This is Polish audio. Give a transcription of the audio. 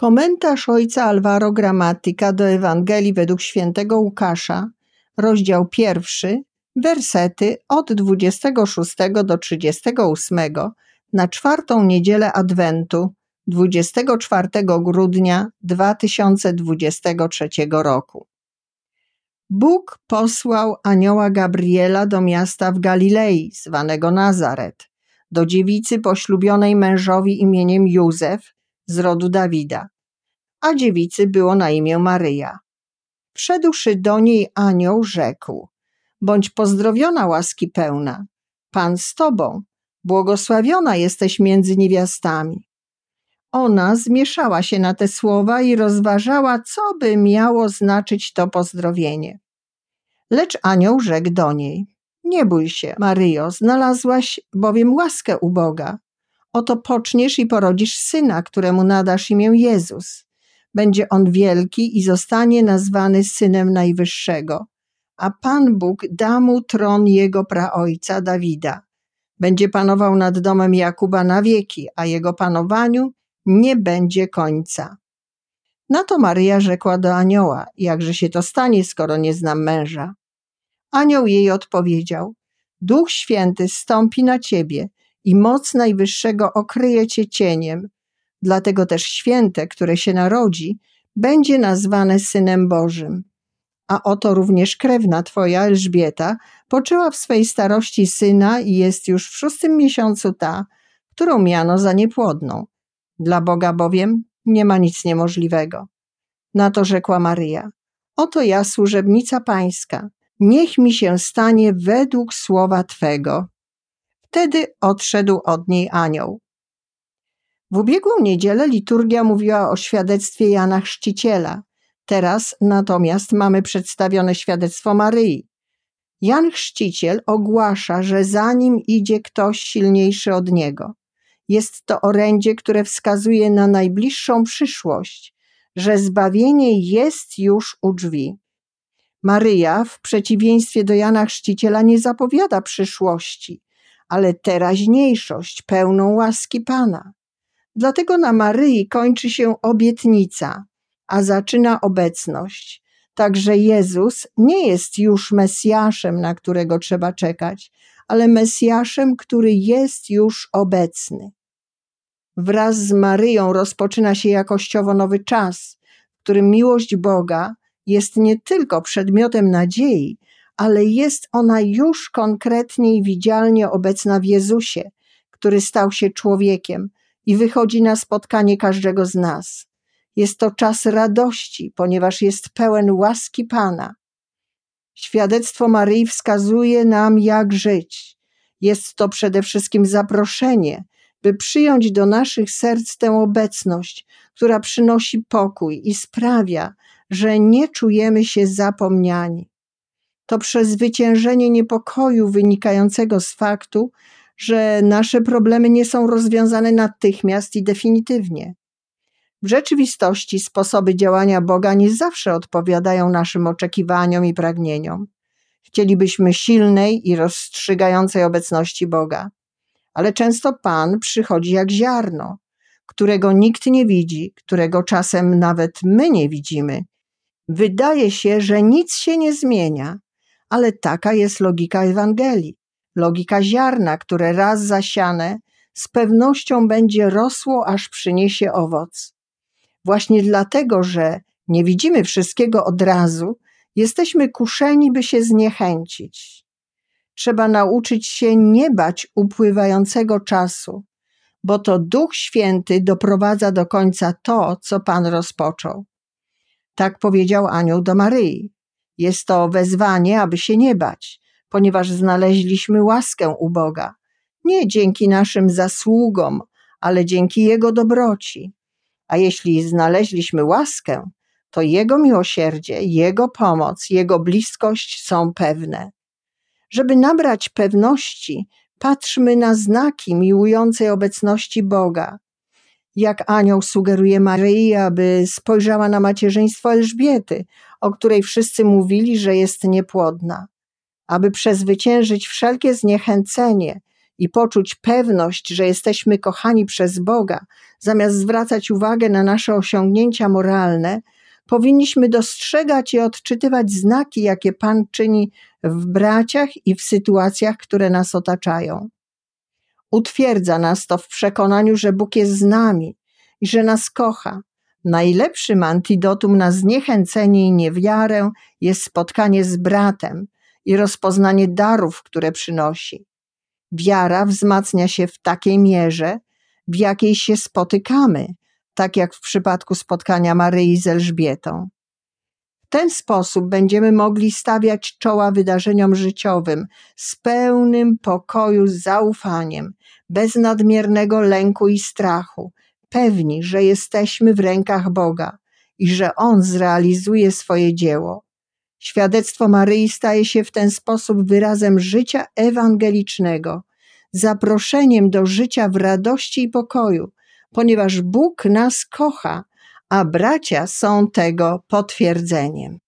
Komentarz ojca Alvaro Gramatyka do Ewangelii według świętego Łukasza, rozdział pierwszy, wersety od 26 do 38 na czwartą niedzielę Adwentu 24 grudnia 2023 roku. Bóg posłał anioła Gabriela do miasta w Galilei, zwanego Nazaret, do dziewicy poślubionej mężowi imieniem Józef z rodu Dawida, a dziewicy było na imię Maryja. Wszedłszy do niej anioł rzekł, bądź pozdrowiona łaski pełna, Pan z tobą, błogosławiona jesteś między niewiastami. Ona zmieszała się na te słowa i rozważała, co by miało znaczyć to pozdrowienie. Lecz anioł rzekł do niej: Nie bój się, Maryjo, znalazłaś bowiem łaskę u Boga. Oto poczniesz i porodzisz syna, któremu nadasz imię Jezus. Będzie on wielki i zostanie nazwany synem Najwyższego. A Pan Bóg da mu tron jego praojca Dawida. Będzie panował nad domem Jakuba na wieki, a jego panowaniu nie będzie końca. Na to Maryja rzekła do anioła: Jakże się to stanie, skoro nie znam męża? Anioł jej odpowiedział: Duch Święty stąpi na ciebie i moc Najwyższego okryje cię cieniem. Dlatego też święte, które się narodzi, będzie nazwane Synem Bożym. A oto również krewna twoja, Elżbieta, poczęła w swej starości syna i jest już w szóstym miesiącu ta, którą miano za niepłodną. Dla Boga bowiem nie ma nic niemożliwego. Na to rzekła Maryja: Oto ja, służebnica pańska, niech mi się stanie według słowa Twego. Wtedy odszedł od niej anioł. W ubiegłą niedzielę liturgia mówiła o świadectwie Jana Chrzciciela. Teraz natomiast mamy przedstawione świadectwo Maryi. Jan Chrzciciel ogłasza, że za nim idzie ktoś silniejszy od niego. Jest to orędzie, które wskazuje na najbliższą przyszłość, że zbawienie jest już u drzwi. Maryja, w przeciwieństwie do Jana Chrzciciela, nie zapowiada przyszłości, ale teraźniejszość pełną łaski Pana. Dlatego na Maryi kończy się obietnica, a zaczyna obecność. Także Jezus nie jest już Mesjaszem, na którego trzeba czekać, ale Mesjaszem, który jest już obecny. Wraz z Maryją rozpoczyna się jakościowo nowy czas, w którym miłość Boga jest nie tylko przedmiotem nadziei, ale jest ona już konkretnie i widzialnie obecna w Jezusie, który stał się człowiekiem i wychodzi na spotkanie każdego z nas. Jest to czas radości, ponieważ jest pełen łaski Pana. Świadectwo Maryi wskazuje nam, jak żyć. Jest to przede wszystkim zaproszenie, by przyjąć do naszych serc tę obecność, która przynosi pokój i sprawia, że nie czujemy się zapomniani. To przezwyciężenie niepokoju wynikającego z faktu, że nasze problemy nie są rozwiązane natychmiast i definitywnie. W rzeczywistości sposoby działania Boga nie zawsze odpowiadają naszym oczekiwaniom i pragnieniom. Chcielibyśmy silnej i rozstrzygającej obecności Boga, ale często Pan przychodzi jak ziarno, którego nikt nie widzi, którego czasem nawet my nie widzimy. Wydaje się, że nic się nie zmienia, ale taka jest logika Ewangelii, logika ziarna, które raz zasiane z pewnością będzie rosło, aż przyniesie owoc. Właśnie dlatego, że nie widzimy wszystkiego od razu, jesteśmy kuszeni, by się zniechęcić. Trzeba nauczyć się nie bać upływającego czasu, bo to Duch Święty doprowadza do końca to, co Pan rozpoczął. Tak powiedział anioł do Maryi. Jest to wezwanie, aby się nie bać, ponieważ znaleźliśmy łaskę u Boga. Nie dzięki naszym zasługom, ale dzięki Jego dobroci. A jeśli znaleźliśmy łaskę, to Jego miłosierdzie, Jego pomoc, Jego bliskość są pewne. Żeby nabrać pewności, patrzmy na znaki miłującej obecności Boga. Jak anioł sugeruje Maryi, aby spojrzała na macierzyństwo Elżbiety, o której wszyscy mówili, że jest niepłodna. Aby przezwyciężyć wszelkie zniechęcenie, i poczuć pewność, że jesteśmy kochani przez Boga, zamiast zwracać uwagę na nasze osiągnięcia moralne, powinniśmy dostrzegać i odczytywać znaki, jakie Pan czyni w braciach i w sytuacjach, które nas otaczają. Utwierdza nas to w przekonaniu, że Bóg jest z nami i że nas kocha. Najlepszym antidotum na zniechęcenie i niewiarę jest spotkanie z bratem i rozpoznanie darów, które przynosi. Wiara wzmacnia się w takiej mierze, w jakiej się spotykamy, tak jak w przypadku spotkania Maryi z Elżbietą. W ten sposób będziemy mogli stawiać czoła wydarzeniom życiowym z pełnym pokoju, z zaufaniem, bez nadmiernego lęku i strachu, pewni, że jesteśmy w rękach Boga i że On zrealizuje swoje dzieło. Świadectwo Maryi staje się w ten sposób wyrazem życia ewangelicznego, zaproszeniem do życia w radości i pokoju, ponieważ Bóg nas kocha, a bracia są tego potwierdzeniem.